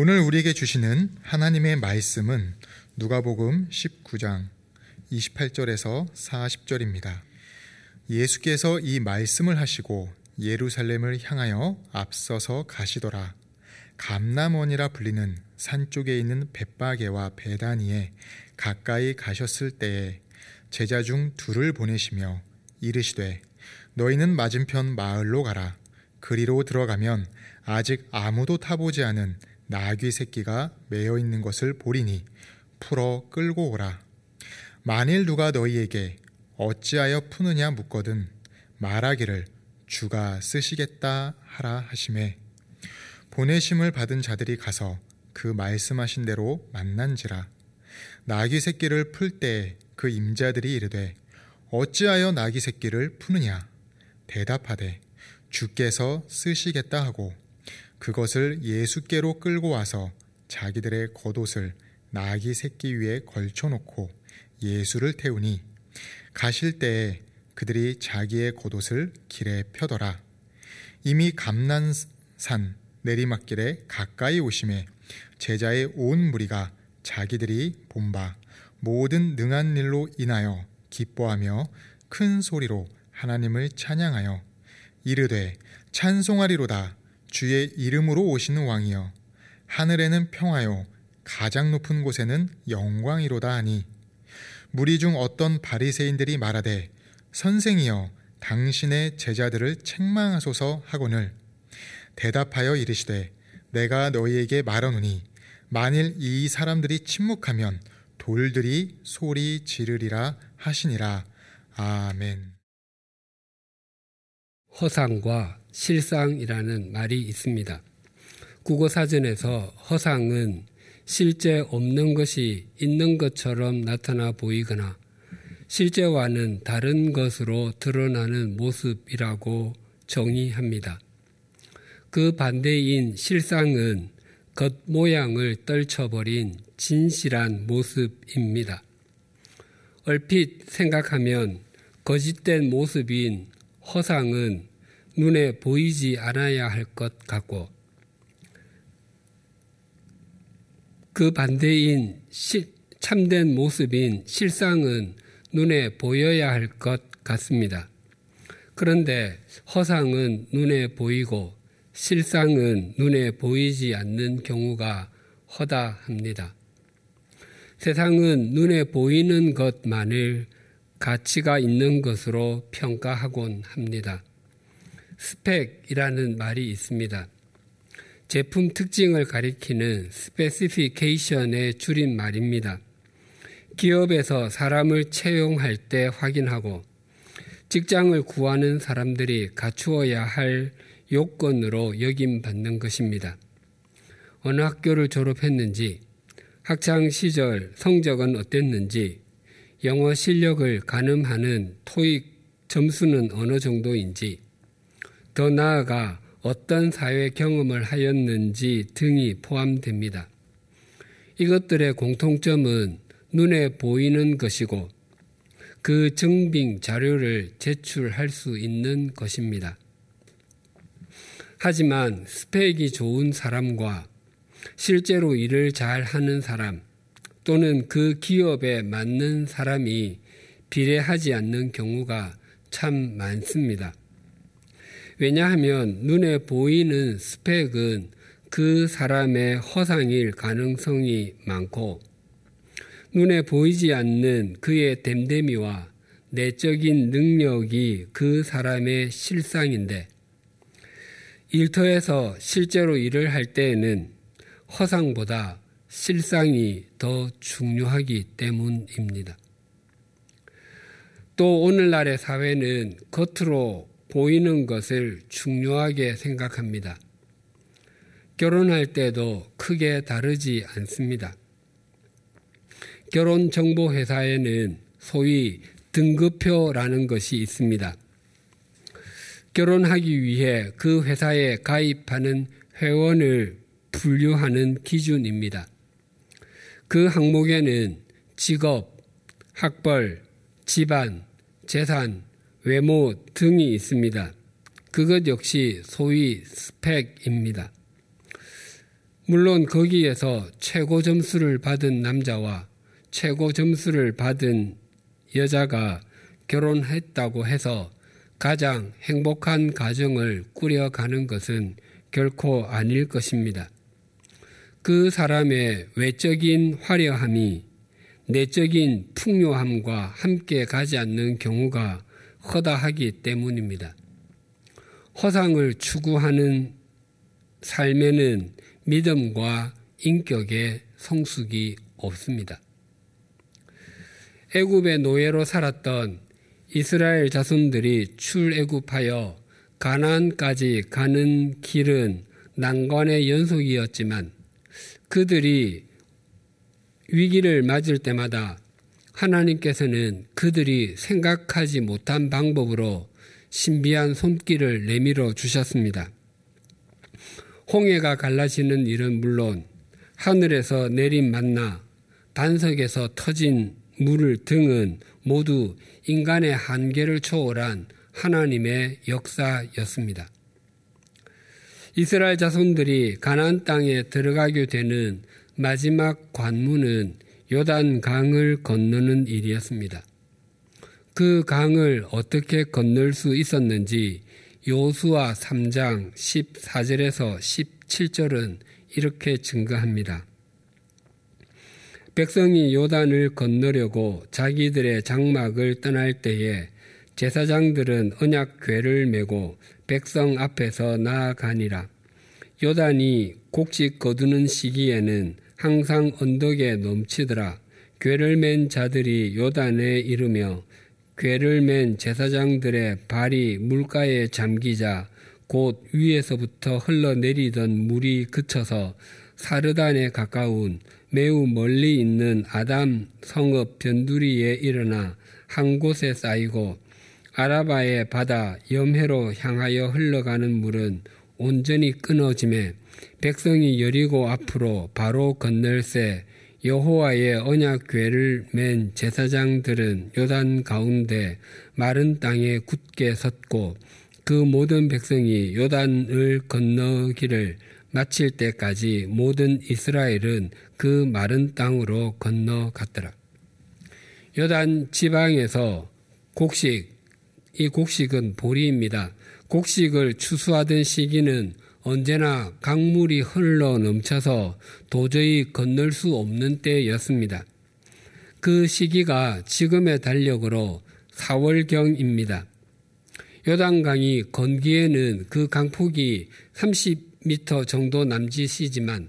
오늘 우리에게 주시는 하나님의 말씀은 누가복음 19장 28절에서 40절입니다. 예수께서 이 말씀을 하시고 예루살렘을 향하여 앞서서 가시더라. 감남원이라 불리는 산 쪽에 있는 벳바게와 베다니에 가까이 가셨을 때에 제자 중 둘을 보내시며 이르시되 너희는 맞은편 마을로 가라. 그리로 들어가면 아직 아무도 타보지 않은 나귀 새끼가 매여 있는 것을 보리니 풀어 끌고 오라. 만일 누가 너희에게 어찌하여 푸느냐 묻거든 말하기를 주가 쓰시겠다 하라 하심에 보내심을 받은 자들이 가서 그 말씀하신 대로 만난지라 나귀 새끼를 풀때그 임자들이 이르되 어찌하여 나귀 새끼를 푸느냐 대답하되 주께서 쓰시겠다 하고 그것을 예수께로 끌고 와서 자기들의 겉옷을 나귀 새끼 위에 걸쳐놓고 예수를 태우니 가실 때에 그들이 자기의 겉옷을 길에 펴더라. 이미 감난산 내리막길에 가까이 오심에 제자의 온 무리가 자기들이 본바 모든 능한 일로 인하여 기뻐하며 큰 소리로 하나님을 찬양하여 이르되 찬송하리로다 주의 이름으로 오시는 왕이여 하늘에는 평화요 가장 높은 곳에는 영광이로다 하니 무리 중 어떤 바리새인들이 말하되 선생이여 당신의 제자들을 책망하소서 하거늘 대답하여 이르시되 내가 너희에게 말하노니 만일 이 사람들이 침묵하면 돌들이 소리 지르리라 하시니라 아멘. 허상과 실상이라는 말이 있습니다. 국어 사전에서 허상은 실제 없는 것이 있는 것처럼 나타나 보이거나 실제와는 다른 것으로 드러나는 모습이라고 정의합니다. 그 반대인 실상은 겉모양을 떨쳐버린 진실한 모습입니다. 얼핏 생각하면 거짓된 모습인 허상은 눈에 보이지 않아야 할 것 같고 그 반대인 시, 참된 모습인 실상은 눈에 보여야 할 것 같습니다. 그런데 허상은 눈에 보이고 실상은 눈에 보이지 않는 경우가 허다합니다. 세상은 눈에 보이는 것만을 가치가 있는 것으로 평가하곤 합니다. 스펙이라는 말이 있습니다. 제품 특징을 가리키는 specification의 줄임말입니다. 기업에서 사람을 채용할 때 확인하고 직장을 구하는 사람들이 갖추어야 할 요건으로 여김받는 것입니다. 어느 학교를 졸업했는지, 학창 시절 성적은 어땠는지, 영어 실력을 가늠하는 토익 점수는 어느 정도인지, 더 나아가 어떤 사회 경험을 하였는지 등이 포함됩니다. 이것들의 공통점은 눈에 보이는 것이고 그 증빙 자료를 제출할 수 있는 것입니다. 하지만 스펙이 좋은 사람과 실제로 일을 잘 하는 사람 또는 그 기업에 맞는 사람이 비례하지 않는 경우가 참 많습니다. 왜냐하면 눈에 보이는 스펙은 그 사람의 허상일 가능성이 많고 눈에 보이지 않는 그의 댐댐이와 내적인 능력이 그 사람의 실상인데 일터에서 실제로 일을 할 때에는 허상보다 실상이 더 중요하기 때문입니다. 또 오늘날의 사회는 겉으로 보이는 것을 중요하게 생각합니다. 결혼할 때도 크게 다르지 않습니다. 결혼정보회사에는 소위 등급표라는 것이 있습니다. 결혼하기 위해 그 회사에 가입하는 회원을 분류하는 기준입니다. 그 항목에는 직업, 학벌, 집안, 재산, 외모 등이 있습니다. 그것 역시 소위 스펙입니다. 물론 거기에서 최고 점수를 받은 남자와 최고 점수를 받은 여자가 결혼했다고 해서 가장 행복한 가정을 꾸려가는 것은 결코 아닐 것입니다. 그 사람의 외적인 화려함이 내적인 풍요함과 함께 가지 않는 경우가 허다하기 때문입니다. 허상을 추구하는 삶에는 믿음과 인격의 성숙이 없습니다. 애굽의 노예로 살았던 이스라엘 자손들이 출애굽하여 가나안까지 가는 길은 난관의 연속이었지만 그들이 위기를 맞을 때마다 하나님께서는 그들이 생각하지 못한 방법으로 신비한 손길을 내밀어 주셨습니다. 홍해가 갈라지는 일은 물론 하늘에서 내린 만나 반석에서 터진 물 등은 모두 인간의 한계를 초월한 하나님의 역사였습니다. 이스라엘 자손들이 가나안 땅에 들어가게 되는 마지막 관문은 요단 강을 건너는 일이었습니다. 그 강을 어떻게 건널 수 있었는지 요수와 3장 14절에서 17절은 이렇게 증거합니다. 백성이 요단을 건너려고 자기들의 장막을 떠날 때에 제사장들은 언약궤를 메고 백성 앞에서 나아가니라. 요단이 곡식 거두는 시기에는 항상 언덕에 넘치더라. 궤를 맨 자들이 요단에 이르며 궤를 맨 제사장들의 발이 물가에 잠기자 곧 위에서부터 흘러내리던 물이 그쳐서 사르단에 가까운 매우 멀리 있는 아담 성읍 변두리에 일어나 한 곳에 쌓이고 아라바의 바다 염해로 향하여 흘러가는 물은 온전히 끊어짐에 백성이 여리고 앞으로 바로 건널새 여호와의 언약궤를 맨 제사장들은 요단 가운데 마른 땅에 굳게 섰고 그 모든 백성이 요단을 건너기를 마칠 때까지 모든 이스라엘은 그 마른 땅으로 건너갔더라. 요단 지방에서 곡식, 이 곡식은 보리입니다. 곡식을 추수하던 시기는 언제나 강물이 흘러 넘쳐서 도저히 건널 수 없는 때였습니다. 그 시기가 지금의 달력으로 4월경입니다. 요단강이 건기에는 그 강폭이 30m 정도 남짓이지만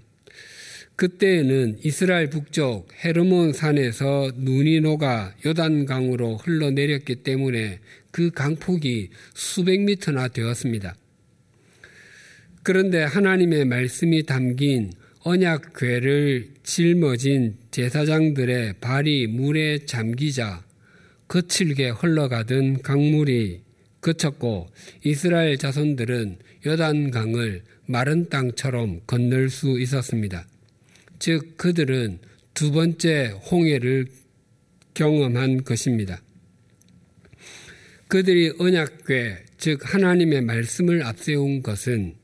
그때에는 이스라엘 북쪽 헤르몬 산에서 눈이 녹아 요단강으로 흘러내렸기 때문에 그 강폭이 수백 미터나 되었습니다. 그런데 하나님의 말씀이 담긴 언약궤를 짊어진 제사장들의 발이 물에 잠기자 거칠게 흘러가던 강물이 그쳤고 이스라엘 자손들은 요단강을 마른 땅처럼 건널 수 있었습니다. 즉 그들은 두 번째 홍해를 경험한 것입니다. 그들이 언약궤 즉 하나님의 말씀을 앞세운 것은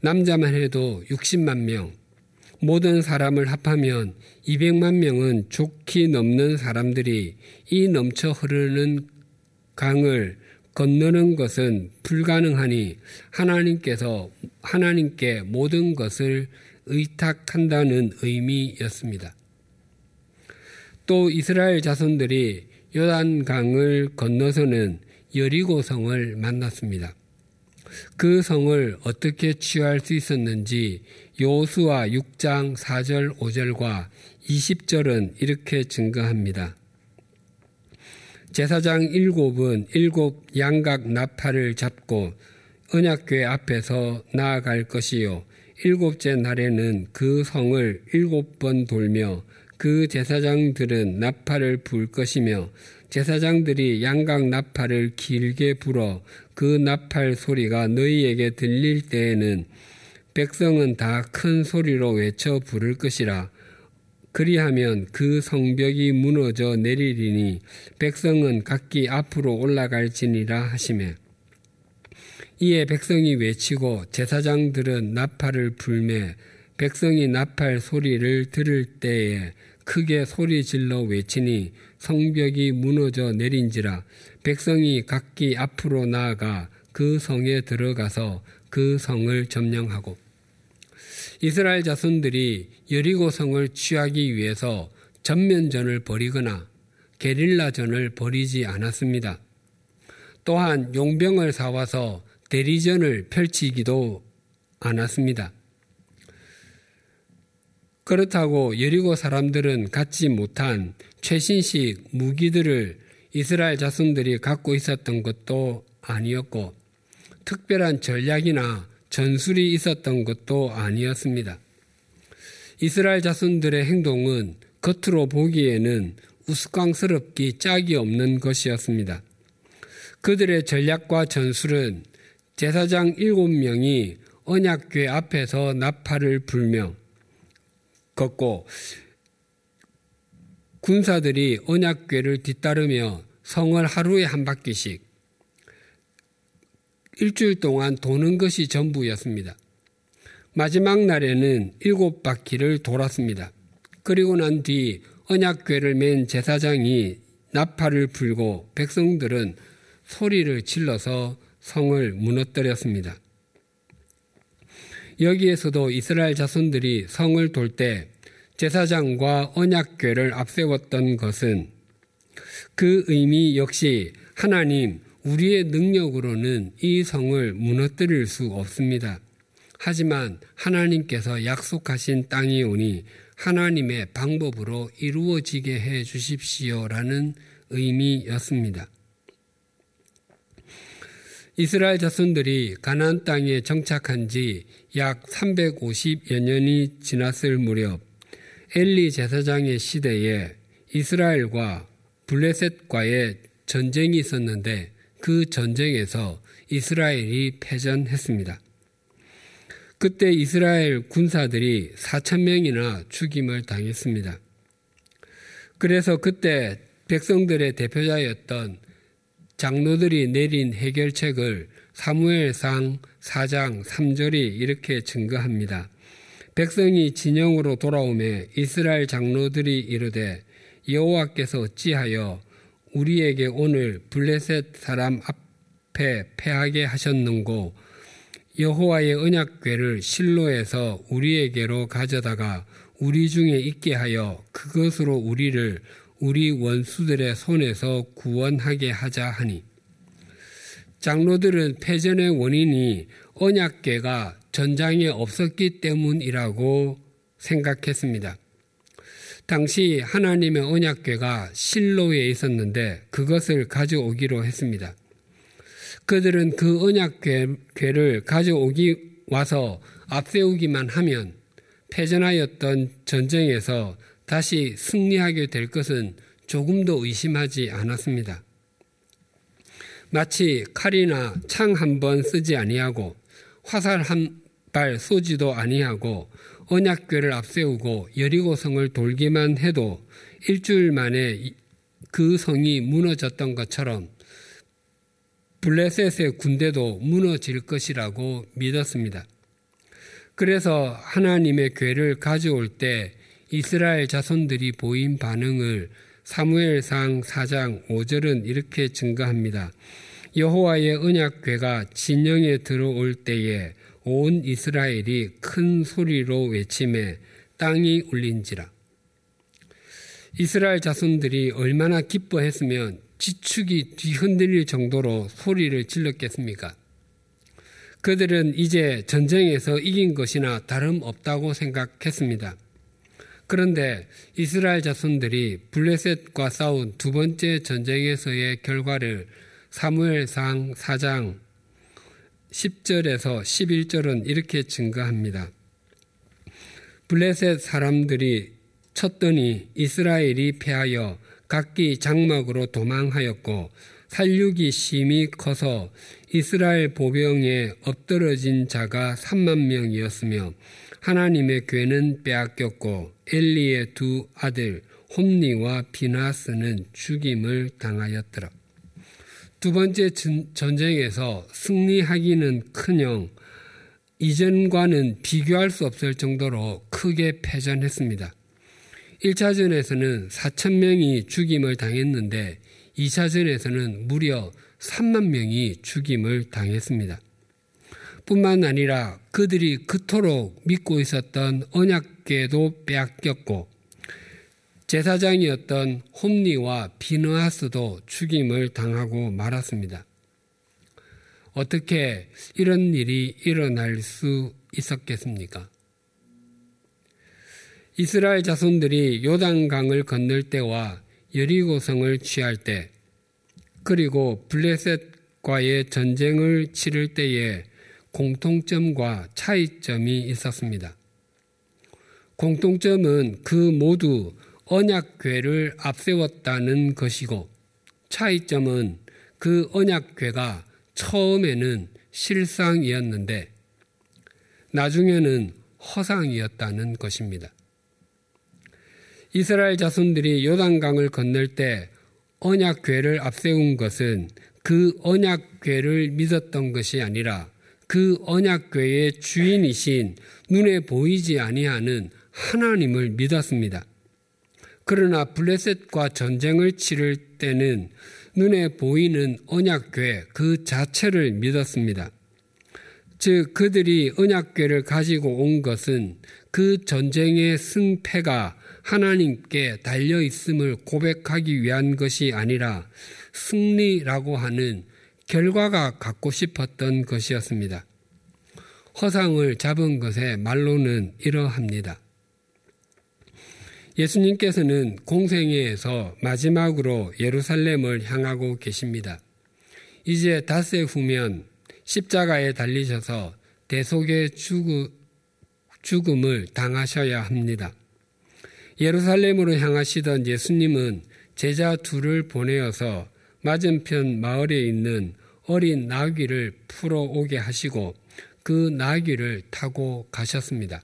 남자만 해도 60만 명, 모든 사람을 합하면 200만 명은 좋게 넘는 사람들이 이 넘쳐 흐르는 강을 건너는 것은 불가능하니 하나님께서 하나님께 모든 것을 의탁한다는 의미였습니다. 또 이스라엘 자손들이 요단강을 건너서는 여리고 성을 만났습니다. 그 성을 어떻게 취할 수 있었는지 요수와 6장 4절 5절과 20절은 이렇게 증거합니다. 제사장 일곱은 일곱 양각 나팔을 잡고 언약궤 앞에서 나아갈 것이요 일곱째 날에는 그 성을 일곱 번 돌며 그 제사장들은 나팔을 불 것이며 제사장들이 양각 나팔을 길게 불어 그 나팔 소리가 너희에게 들릴 때에는 백성은 다 큰 소리로 외쳐 부를 것이라. 그리하면 그 성벽이 무너져 내리리니 백성은 각기 앞으로 올라갈지니라 하시매. 이에 백성이 외치고 제사장들은 나팔을 불매 백성이 나팔 소리를 들을 때에 크게 소리 질러 외치니 성벽이 무너져 내린지라 백성이 각기 앞으로 나아가 그 성에 들어가서 그 성을 점령하고 이스라엘 자손들이 여리고 성을 취하기 위해서 전면전을 벌이거나 게릴라전을 벌이지 않았습니다. 또한 용병을 사와서 대리전을 펼치기도 않았습니다. 그렇다고 여리고 사람들은 갖지 못한 최신식 무기들을 이스라엘 자손들이 갖고 있었던 것도 아니었고 특별한 전략이나 전술이 있었던 것도 아니었습니다. 이스라엘 자손들의 행동은 겉으로 보기에는 우스꽝스럽기 짝이 없는 것이었습니다. 그들의 전략과 전술은 제사장 일곱 명이 언약궤 앞에서 나팔을 불며 걷고 군사들이 언약궤를 뒤따르며 성을 하루에 한 바퀴씩 일주일 동안 도는 것이 전부였습니다. 마지막 날에는 일곱 바퀴를 돌았습니다. 그리고 난 뒤 언약궤를 맨 제사장이 나팔을 불고 백성들은 소리를 질러서 성을 무너뜨렸습니다. 여기에서도 이스라엘 자손들이 성을 돌 때 제사장과 언약궤를 앞세웠던 것은 그 의미 역시 하나님 우리의 능력으로는 이 성을 무너뜨릴 수 없습니다. 하지만 하나님께서 약속하신 땅이 오니 하나님의 방법으로 이루어지게 해 주십시오라는 의미였습니다. 이스라엘 자손들이 가나안 땅에 정착한 지 약 350여 년이 지났을 무렵 엘리 제사장의 시대에 이스라엘과 블레셋과의 전쟁이 있었는데 그 전쟁에서 이스라엘이 패전했습니다. 그때 이스라엘 군사들이 4천 명이나 죽임을 당했습니다. 그래서 그때 백성들의 대표자였던 장로들이 내린 해결책을 사무엘상 4장 3절이 이렇게 증거합니다. 백성이 진영으로 돌아오매 이스라엘 장로들이 이르되 여호와께서 어찌하여 우리에게 오늘 블레셋 사람 앞에 패하게 하셨는고 여호와의 언약궤를 실로에서 우리에게로 가져다가 우리 중에 있게 하여 그것으로 우리를 우리 원수들의 손에서 구원하게 하자 하니 장로들은 패전의 원인이 언약궤가 전장에 없었기 때문이라고 생각했습니다. 당시 하나님의 언약궤가 실로에 있었는데 그것을 가져오기로 했습니다. 그들은 그 언약궤를 가져오기 와서 앞세우기만 하면 패전하였던 전쟁에서 다시 승리하게 될 것은 조금도 의심하지 않았습니다. 마치 칼이나 창 한 번 쓰지 아니하고 화살 한 발 쏘지도 아니하고 언약궤를 앞세우고 여리고성을 돌기만 해도 일주일 만에 그 성이 무너졌던 것처럼 블레셋의 군대도 무너질 것이라고 믿었습니다. 그래서 하나님의 궤를 가져올 때 이스라엘 자손들이 보인 반응을 사무엘상 4장 5절은 이렇게 증거합니다. 여호와의 언약궤가 진영에 들어올 때에 온 이스라엘이 큰 소리로 외침에 땅이 울린지라. 이스라엘 자손들이 얼마나 기뻐했으면 지축이 뒤흔들릴 정도로 소리를 질렀겠습니까? 그들은 이제 전쟁에서 이긴 것이나 다름없다고 생각했습니다. 그런데 이스라엘 자손들이 블레셋과 싸운 두 번째 전쟁에서의 결과를 사무엘상 4장 10절에서 11절은 이렇게 증거합니다. 블레셋 사람들이 쳤더니 이스라엘이 패하여 각기 장막으로 도망하였고 살육이 심히 커서 이스라엘 보병에 엎드러진 자가 3만 명이었으며 하나님의 괴는 빼앗겼고 엘리의 두 아들 홈니와 비나스는 죽임을 당하였더라. 두 번째 전쟁에서 승리하기는 커녕 이전과는 비교할 수 없을 정도로 크게 패전했습니다. 1차전에서는 4천명이 죽임을 당했는데 2차전에서는 무려 3만 명이 죽임을 당했습니다. 뿐만 아니라 그들이 그토록 믿고 있었던 언약궤도 빼앗겼고 제사장이었던 홈리와 비너하스도 죽임을 당하고 말았습니다. 어떻게 이런 일이 일어날 수 있었겠습니까? 이스라엘 자손들이 요단강을 건널 때와 여리고성을 취할 때 그리고 블레셋과의 전쟁을 치를 때에 공통점과 차이점이 있었습니다. 공통점은 그 모두 언약궤를 앞세웠다는 것이고 차이점은 그 언약궤가 처음에는 실상이었는데 나중에는 허상이었다는 것입니다. 이스라엘 자손들이 요단강을 건널 때 언약궤를 앞세운 것은 그 언약궤를 믿었던 것이 아니라 그 언약궤의 주인이신 눈에 보이지 아니하는 하나님을 믿었습니다. 그러나 블레셋과 전쟁을 치를 때는 눈에 보이는 언약궤 그 자체를 믿었습니다. 즉 그들이 언약궤를 가지고 온 것은 그 전쟁의 승패가 하나님께 달려 있음을 고백하기 위한 것이 아니라 승리라고 하는 결과가 갖고 싶었던 것이었습니다. 허상을 잡은 것의 말로는 이러합니다. 예수님께서는 공생애에서 마지막으로 예루살렘을 향하고 계십니다. 이제 닷새 후면 십자가에 달리셔서 대속의 죽음을 당하셔야 합니다. 예루살렘으로 향하시던 예수님은 제자 둘을 보내어서 맞은편 마을에 있는 어린 나귀를 풀어 오게 하시고 그 나귀를 타고 가셨습니다.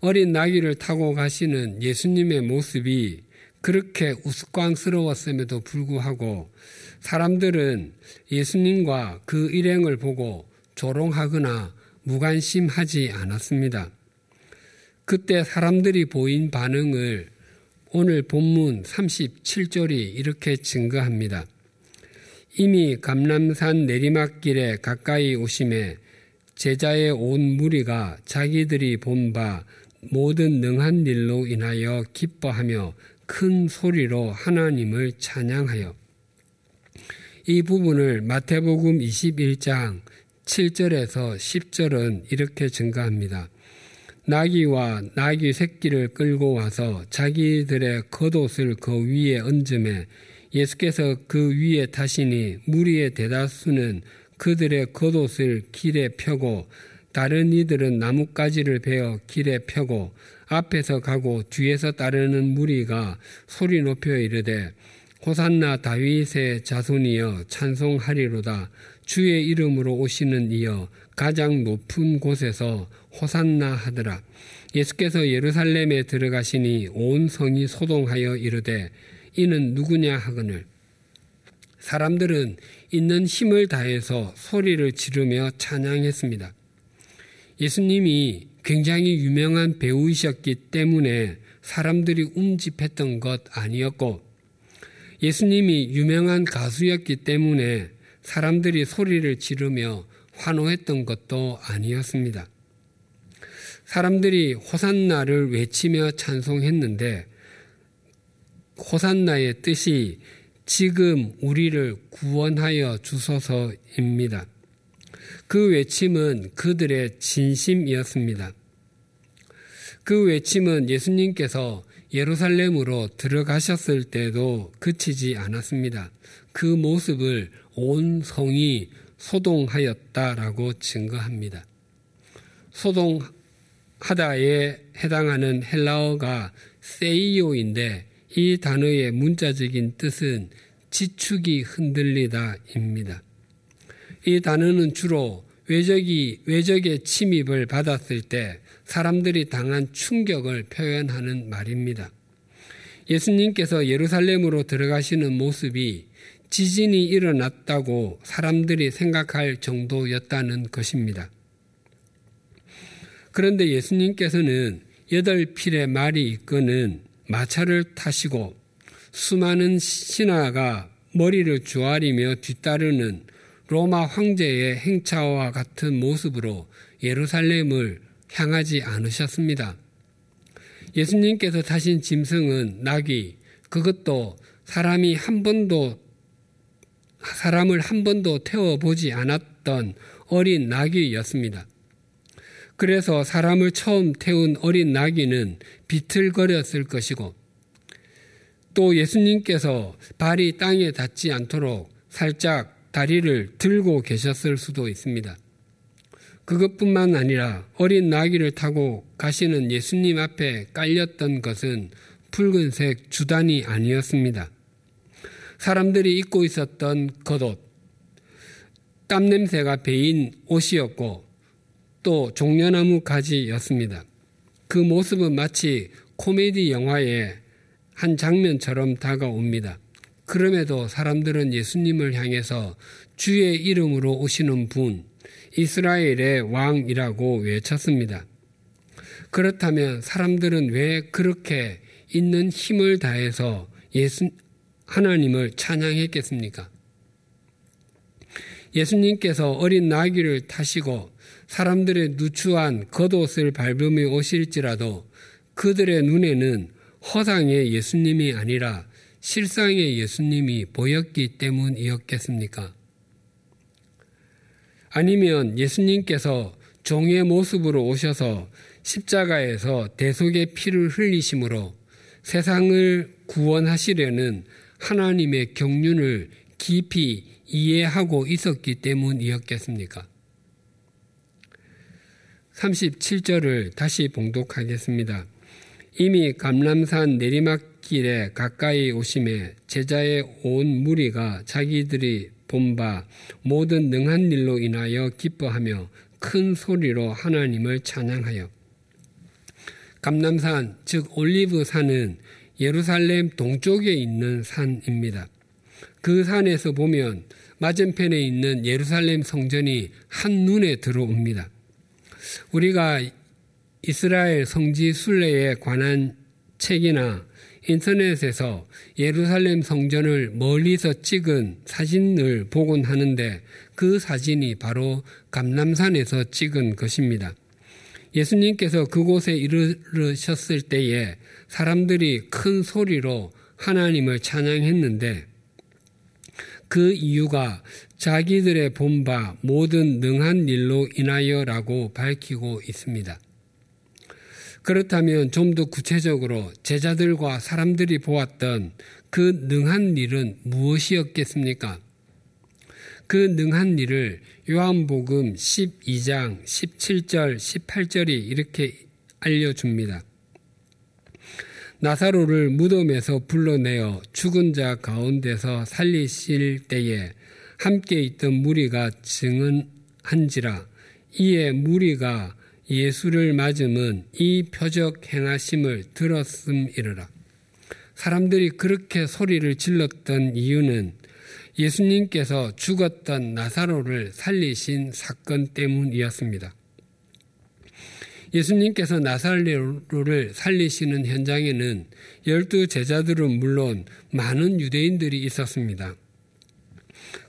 어린 나귀를 타고 가시는 예수님의 모습이 그렇게 우스꽝스러웠음에도 불구하고 사람들은 예수님과 그 일행을 보고 조롱하거나 무관심하지 않았습니다. 그때 사람들이 보인 반응을 오늘 본문 37절이 이렇게 증거합니다. 이미 감남산 내리막길에 가까이 오심에 제자의 온 무리가 자기들이 본 바 모든 능한 일로 인하여 기뻐하며 큰 소리로 하나님을 찬양하여 이 부분을 마태복음 21장 7절에서 10절은 이렇게 증가합니다. 나귀와 나귀 새끼를 끌고 와서 자기들의 겉옷을 그 위에 얹음에 예수께서 그 위에 타시니 무리의 대다수는 그들의 겉옷을 길에 펴고 다른 이들은 나뭇가지를 베어 길에 펴고 앞에서 가고 뒤에서 따르는 무리가 소리 높여 이르되 호산나 다윗의 자손이여 찬송하리로다. 주의 이름으로 오시는 이여 가장 높은 곳에서 호산나 하더라 예수께서 예루살렘에 들어가시니 온 성이 소동하여 이르되 이는 누구냐 하거늘 사람들은 있는 힘을 다해서 소리를 지르며 찬양했습니다. 예수님이 굉장히 유명한 배우이셨기 때문에 사람들이 움집했던 것 아니었고 예수님이 유명한 가수였기 때문에 사람들이 소리를 지르며 환호했던 것도 아니었습니다. 사람들이 호산나를 외치며 찬송했는데 호산나의 뜻이 지금 우리를 구원하여 주소서입니다. 그 외침은 그들의 진심이었습니다. 그 외침은 예수님께서 예루살렘으로 들어가셨을 때도 그치지 않았습니다. 그 모습을 온 성이 소동하였다라고 증거합니다. 소동 하다에 해당하는 헬라어가 세이오인데 이 단어의 문자적인 뜻은 지축이 흔들리다입니다. 이 단어는 주로 외적이, 외적의 침입을 받았을 때 사람들이 당한 충격을 표현하는 말입니다. 예수님께서 예루살렘으로 들어가시는 모습이 지진이 일어났다고 사람들이 생각할 정도였다는 것입니다. 그런데 예수님께서는 여덟 필의 말이 이끄는 마차를 타시고 수많은 신하가 머리를 주아리며 뒤따르는 로마 황제의 행차와 같은 모습으로 예루살렘을 향하지 않으셨습니다. 예수님께서 타신 짐승은 나귀, 그것도 사람이 한 번도 사람을 한 번도 태워 보지 않았던 어린 나귀였습니다. 그래서 사람을 처음 태운 어린 나귀는 비틀거렸을 것이고 또 예수님께서 발이 땅에 닿지 않도록 살짝 다리를 들고 계셨을 수도 있습니다. 그것뿐만 아니라 어린 나귀를 타고 가시는 예수님 앞에 깔렸던 것은 붉은색 주단이 아니었습니다. 사람들이 입고 있었던 겉옷, 땀 냄새가 배인 옷이었고 또 종려나무 가지였습니다. 그 모습은 마치 코미디 영화의 한 장면처럼 다가옵니다. 그럼에도 사람들은 예수님을 향해서 주의 이름으로 오시는 분, 이스라엘의 왕이라고 외쳤습니다. 그렇다면 사람들은 왜 그렇게 있는 힘을 다해서 예수, 하나님을 찬양했겠습니까? 예수님께서 어린 나귀를 타시고 사람들의 누추한 겉옷을 밟으며 오실지라도 그들의 눈에는 허상의 예수님이 아니라 실상의 예수님이 보였기 때문이었겠습니까? 아니면 예수님께서 종의 모습으로 오셔서 십자가에서 대속의 피를 흘리심으로 세상을 구원하시려는 하나님의 경륜을 깊이 이해하고 있었기 때문이었겠습니까? 37절을 다시 봉독하겠습니다. 이미 감람산 내리막길에 가까이 오심에 제자의 온 무리가 자기들이 본 바 모든 능한 일로 인하여 기뻐하며 큰 소리로 하나님을 찬양하여 감남산 즉 올리브 산은 예루살렘 동쪽에 있는 산입니다. 그 산에서 보면 맞은편에 있는 예루살렘 성전이 한눈에 들어옵니다. 우리가 이스라엘 성지 순례에 관한 책이나 인터넷에서 예루살렘 성전을 멀리서 찍은 사진을 보곤 하는데 그 사진이 바로 감남산에서 찍은 것입니다. 예수님께서 그곳에 이르셨을 때에 사람들이 큰 소리로 하나님을 찬양했는데 그 이유가 자기들의 본바 모든 능한 일로 인하여라고 밝히고 있습니다. 그렇다면 좀 더 구체적으로 제자들과 사람들이 보았던 그 능한 일은 무엇이었겠습니까? 그 능한 일을 요한복음 12장 17절 18절이 이렇게 알려줍니다. 나사로를 무덤에서 불러내어 죽은 자 가운데서 살리실 때에 함께 있던 무리가 증언한지라 이에 무리가 예수를 맞음은 이 표적 행하심을 들었음이르라. 사람들이 그렇게 소리를 질렀던 이유는 예수님께서 죽었던 나사로를 살리신 사건 때문이었습니다. 예수님께서 나사로를 살리시는 현장에는 열두 제자들은 물론 많은 유대인들이 있었습니다.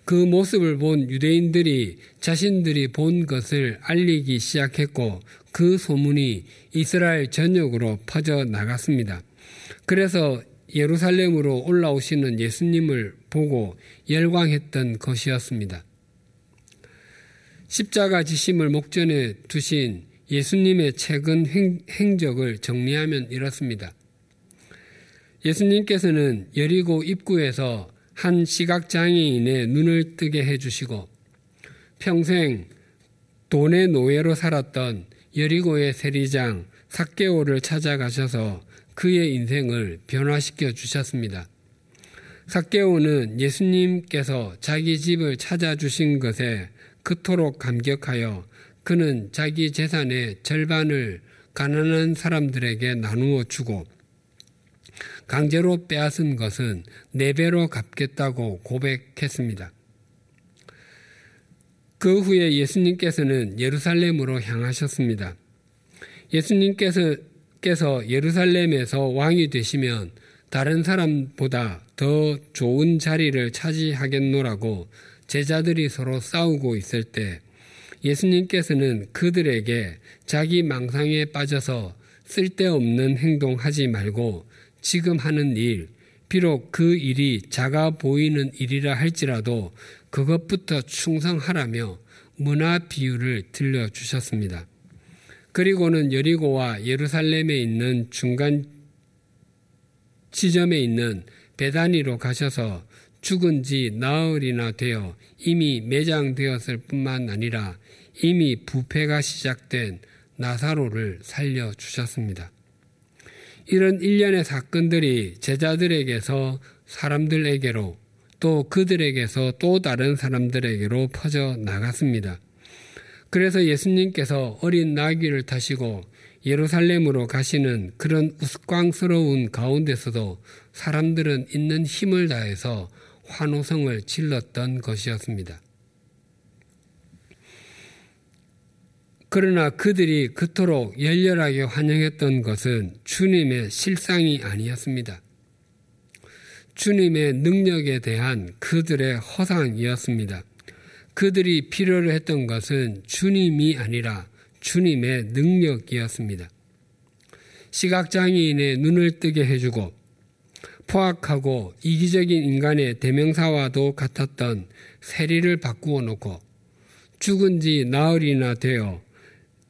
그 모습을 본 유대인들이 자신들이 본 것을 알리기 시작했고 그 소문이 이스라엘 전역으로 퍼져 나갔습니다. 그래서 예루살렘으로 올라오시는 예수님을 보고 열광했던 것이었습니다. 십자가 지심을 목전에 두신 예수님의 최근 행, 적을 정리하면 이렇습니다. 예수님께서는 여리고 입구에서 한 시각장애인의 눈을 뜨게 해주시고 평생 돈의 노예로 살았던 여리고의 세리장 사개오를 찾아가셔서 그의 인생을 변화시켜 주셨습니다. 사개오는 예수님께서 자기 집을 찾아주신 것에 그토록 감격하여 그는 자기 재산의 절반을 가난한 사람들에게 나누어 주고 강제로 빼앗은 것은 네 배로 갚겠다고 고백했습니다. 그 후에 예수님께서는 예루살렘으로 향하셨습니다. 예수님께서 예루살렘에서 왕이 되시면 다른 사람보다 더 좋은 자리를 차지하겠노라고 제자들이 서로 싸우고 있을 때 예수님께서는 그들에게 자기 망상에 빠져서 쓸데없는 행동하지 말고 지금 하는 일, 비록 그 일이 작아 보이는 일이라 할지라도 그것부터 충성하라며 문화 비유를 들려주셨습니다. 그리고는 여리고와 예루살렘에 있는 중간 지점에 있는 베다니로 가셔서 죽은 지 나흘이나 되어 이미 매장되었을 뿐만 아니라 이미 부패가 시작된 나사로를 살려주셨습니다. 이런 일련의 사건들이 제자들에게서 사람들에게로 또 그들에게서 또 다른 사람들에게로 퍼져 나갔습니다. 그래서 예수님께서 어린 나귀를 타시고 예루살렘으로 가시는 그런 우스꽝스러운 가운데서도 사람들은 있는 힘을 다해서 환호성을 질렀던 것이었습니다. 그러나 그들이 그토록 열렬하게 환영했던 것은 주님의 실상이 아니었습니다. 주님의 능력에 대한 그들의 허상이었습니다. 그들이 필요로 했던 것은 주님이 아니라 주님의 능력이었습니다. 시각장애인의 눈을 뜨게 해주고 포악하고 이기적인 인간의 대명사와도 같았던 세리를 바꾸어 놓고 죽은 지 나흘이나 되어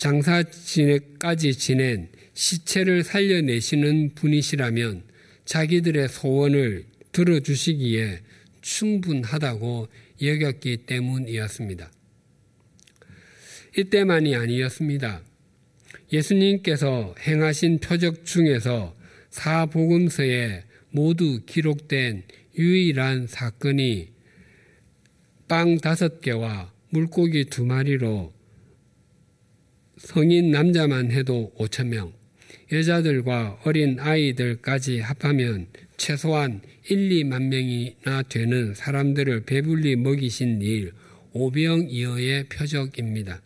장사 지내까지 지낸 시체를 살려내시는 분이시라면 자기들의 소원을 들어주시기에 충분하다고 여겼기 때문이었습니다. 이때만이 아니었습니다. 예수님께서 행하신 표적 중에서 사복음서에 모두 기록된 유일한 사건이 빵 다섯 개와 물고기 두 마리로 성인 남자만 해도 5천 명, 여자들과 어린 아이들까지 합하면 최소한 1, 2만 명이나 되는 사람들을 배불리 먹이신 일 오병이어의 표적입니다.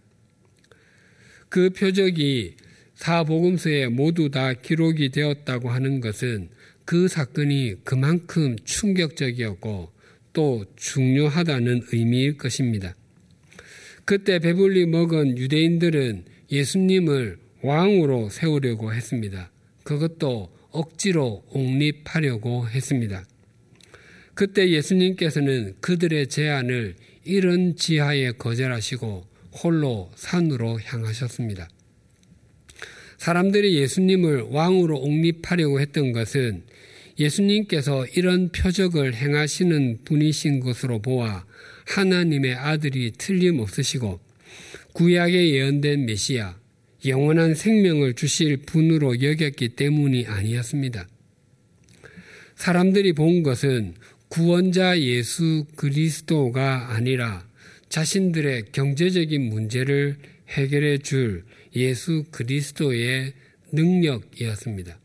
그 표적이 사복음서에 모두 다 기록이 되었다고 하는 것은 그 사건이 그만큼 충격적이었고 또 중요하다는 의미일 것입니다. 그때 배불리 먹은 유대인들은 예수님을 왕으로 세우려고 했습니다. 그것도 억지로 옹립하려고 했습니다. 그때 예수님께서는 그들의 제안을 이런 지하에 거절하시고 홀로 산으로 향하셨습니다. 사람들이 예수님을 왕으로 옹립하려고 했던 것은 예수님께서 이런 표적을 행하시는 분이신 것으로 보아 하나님의 아들이 틀림없으시고 구약에 예언된 메시아, 영원한 생명을 주실 분으로 여겼기 때문이 아니었습니다. 사람들이 본 것은 구원자 예수 그리스도가 아니라 자신들의 경제적인 문제를 해결해 줄 예수 그리스도의 능력이었습니다.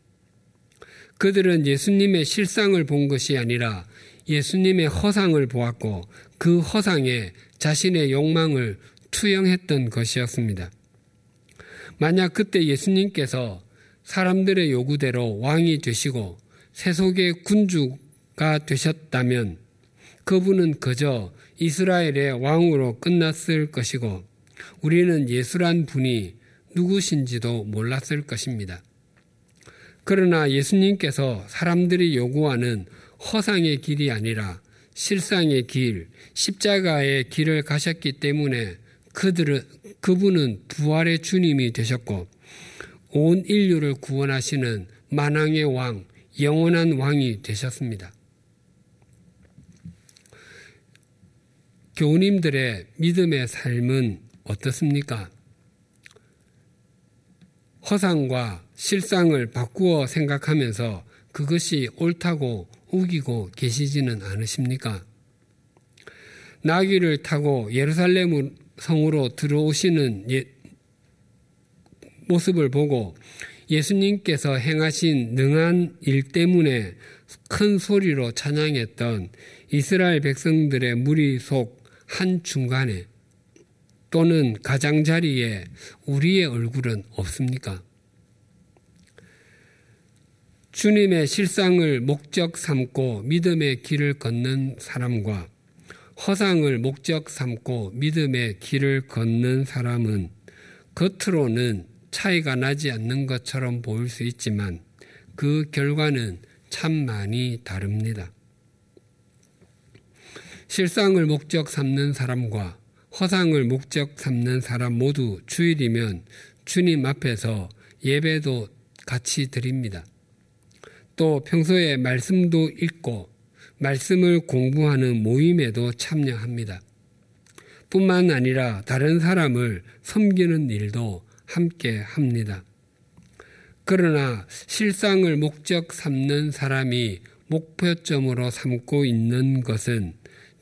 그들은 예수님의 실상을 본 것이 아니라 예수님의 허상을 보았고 그 허상에 자신의 욕망을 투영했던 것이었습니다. 만약 그때 예수님께서 사람들의 요구대로 왕이 되시고 세속의 군주가 되셨다면 그분은 그저 이스라엘의 왕으로 끝났을 것이고 우리는 예수란 분이 누구신지도 몰랐을 것입니다. 그러나 예수님께서 사람들이 요구하는 허상의 길이 아니라 실상의 길, 십자가의 길을 가셨기 때문에 그들은 그분은 부활의 주님이 되셨고 온 인류를 구원하시는 만왕의 왕, 영원한 왕이 되셨습니다. 교우님들의 믿음의 삶은 어떻습니까? 허상과 실상을 바꾸어 생각하면서 그것이 옳다고 우기고 계시지는 않으십니까? 나귀를 타고 예루살렘 성으로 들어오시는 예, 모습을 보고 예수님께서 행하신 능한 일 때문에 큰 소리로 찬양했던 이스라엘 백성들의 무리 속 한중간에 또는 가장자리에 우리의 얼굴은 없습니까? 주님의 실상을 목적 삼고 믿음의 길을 걷는 사람과 허상을 목적 삼고 믿음의 길을 걷는 사람은 겉으로는 차이가 나지 않는 것처럼 보일 수 있지만 그 결과는 참 많이 다릅니다. 실상을 목적 삼는 사람과 허상을 목적 삼는 사람 모두 주일이면 주님 앞에서 예배도 같이 드립니다. 또 평소에 말씀도 읽고 말씀을 공부하는 모임에도 참여합니다. 뿐만 아니라 다른 사람을 섬기는 일도 함께 합니다. 그러나 실상을 목적 삼는 사람이 목표점으로 삼고 있는 것은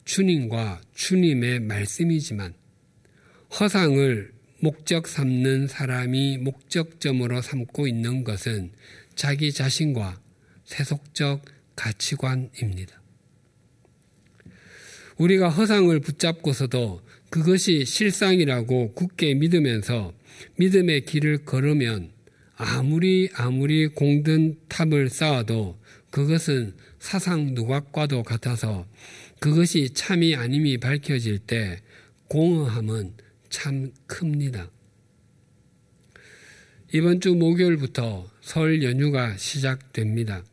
주님과 주님의 말씀이지만 허상을 목적 삼는 사람이 목적점으로 삼고 있는 것은 자기 자신과 세속적 가치관입니다. 우리가 허상을 붙잡고서도 그것이 실상이라고 굳게 믿으면서 믿음의 길을 걸으면 아무리 아무리 공든 탑을 쌓아도 그것은 사상 누각과도 같아서 그것이 참이 아님이 밝혀질 때 공허함은 참 큽니다. 이번 주 목요일부터 설 연휴가 시작됩니다.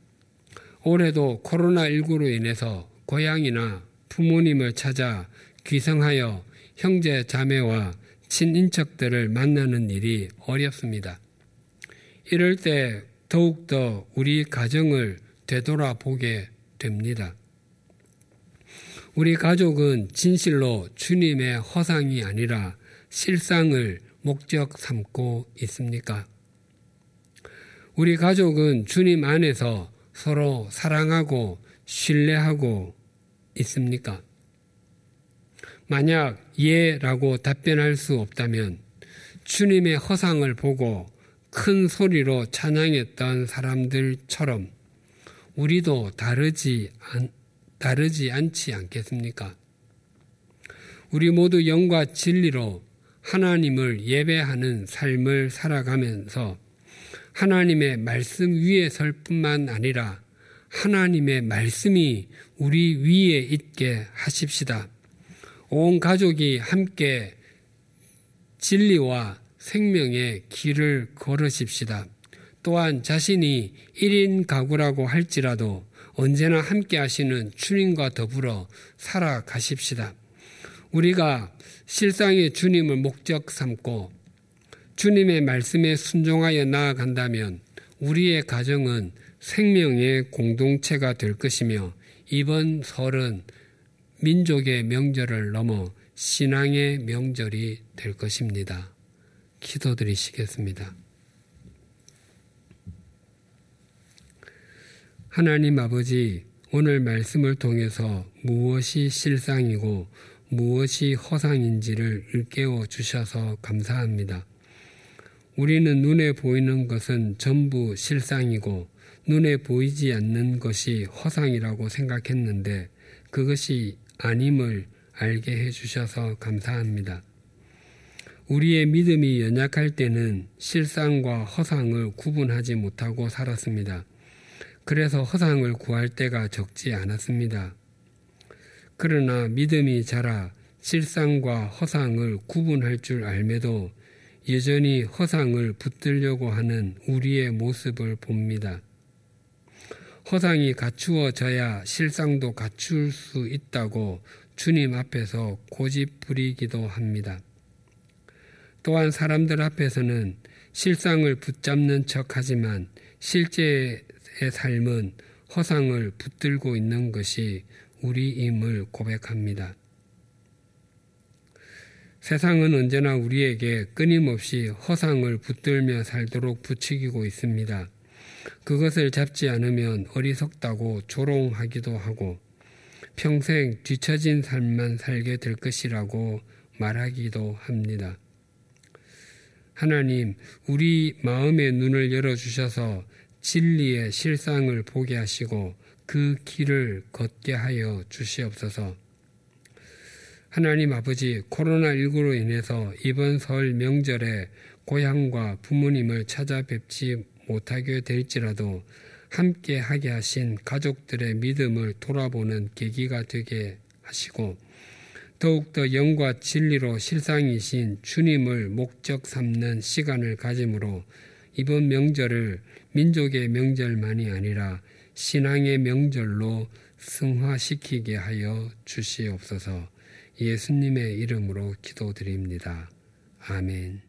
올해도 코로나19로 인해서 고향이나 부모님을 찾아 귀성하여 형제 자매와 친인척들을 만나는 일이 어렵습니다. 이럴 때 더욱더 우리 가정을 되돌아보게 됩니다. 우리 가족은 진실로 주님의 허상이 아니라 실상을 목적 삼고 있습니까? 우리 가족은 주님 안에서 서로 사랑하고 신뢰하고 있습니까? 만약 예라고 답변할 수 없다면 주님의 허상을 보고 큰 소리로 찬양했던 사람들처럼 우리도 다르지, 않, 다르지 않지 않겠습니까? 우리 모두 영과 진리로 하나님을 예배하는 삶을 살아가면서 하나님의 말씀 위에 설 뿐만 아니라 하나님의 말씀이 우리 위에 있게 하십시다. 온 가족이 함께 진리와 생명의 길을 걸으십시다. 또한 자신이 1인 가구라고 할지라도 언제나 함께 하시는 주님과 더불어 살아가십시다. 우리가 실상의 주님을 목적 삼고 주님의 말씀에 순종하여 나아간다면 우리의 가정은 생명의 공동체가 될 것이며 이번 설은 민족의 명절을 넘어 신앙의 명절이 될 것입니다. 기도드리시겠습니다. 하나님 아버지, 오늘 말씀을 통해서 무엇이 실상이고 무엇이 허상인지를 일깨워 주셔서 감사합니다. 우리는 눈에 보이는 것은 전부 실상이고 눈에 보이지 않는 것이 허상이라고 생각했는데 그것이 아님을 알게 해주셔서 감사합니다. 우리의 믿음이 연약할 때는 실상과 허상을 구분하지 못하고 살았습니다. 그래서 허상을 구할 때가 적지 않았습니다. 그러나 믿음이 자라 실상과 허상을 구분할 줄 알매도 여전히 허상을 붙들려고 하는 우리의 모습을 봅니다. 허상이 갖추어져야 실상도 갖출 수 있다고 주님 앞에서 고집 부리기도 합니다. 또한 사람들 앞에서는 실상을 붙잡는 척 하지만 실제의 삶은 허상을 붙들고 있는 것이 우리임을 고백합니다. 세상은 언제나 우리에게 끊임없이 허상을 붙들며 살도록 부추기고 있습니다. 그것을 잡지 않으면 어리석다고 조롱하기도 하고 평생 뒤처진 삶만 살게 될 것이라고 말하기도 합니다. 하나님, 우리 마음의 눈을 열어주셔서 진리의 실상을 보게 하시고 그 길을 걷게 하여 주시옵소서. 하나님 아버지, 코로나19로 인해서 이번 설 명절에 고향과 부모님을 찾아뵙지 못하게 될지라도 함께 하게 하신 가족들의 믿음을 돌아보는 계기가 되게 하시고 더욱더 영과 진리로 실상이신 주님을 목적 삼는 시간을 가짐으로 이번 명절을 민족의 명절만이 아니라 신앙의 명절로 승화시키게 하여 주시옵소서 예수님의 이름으로 기도드립니다. 아멘.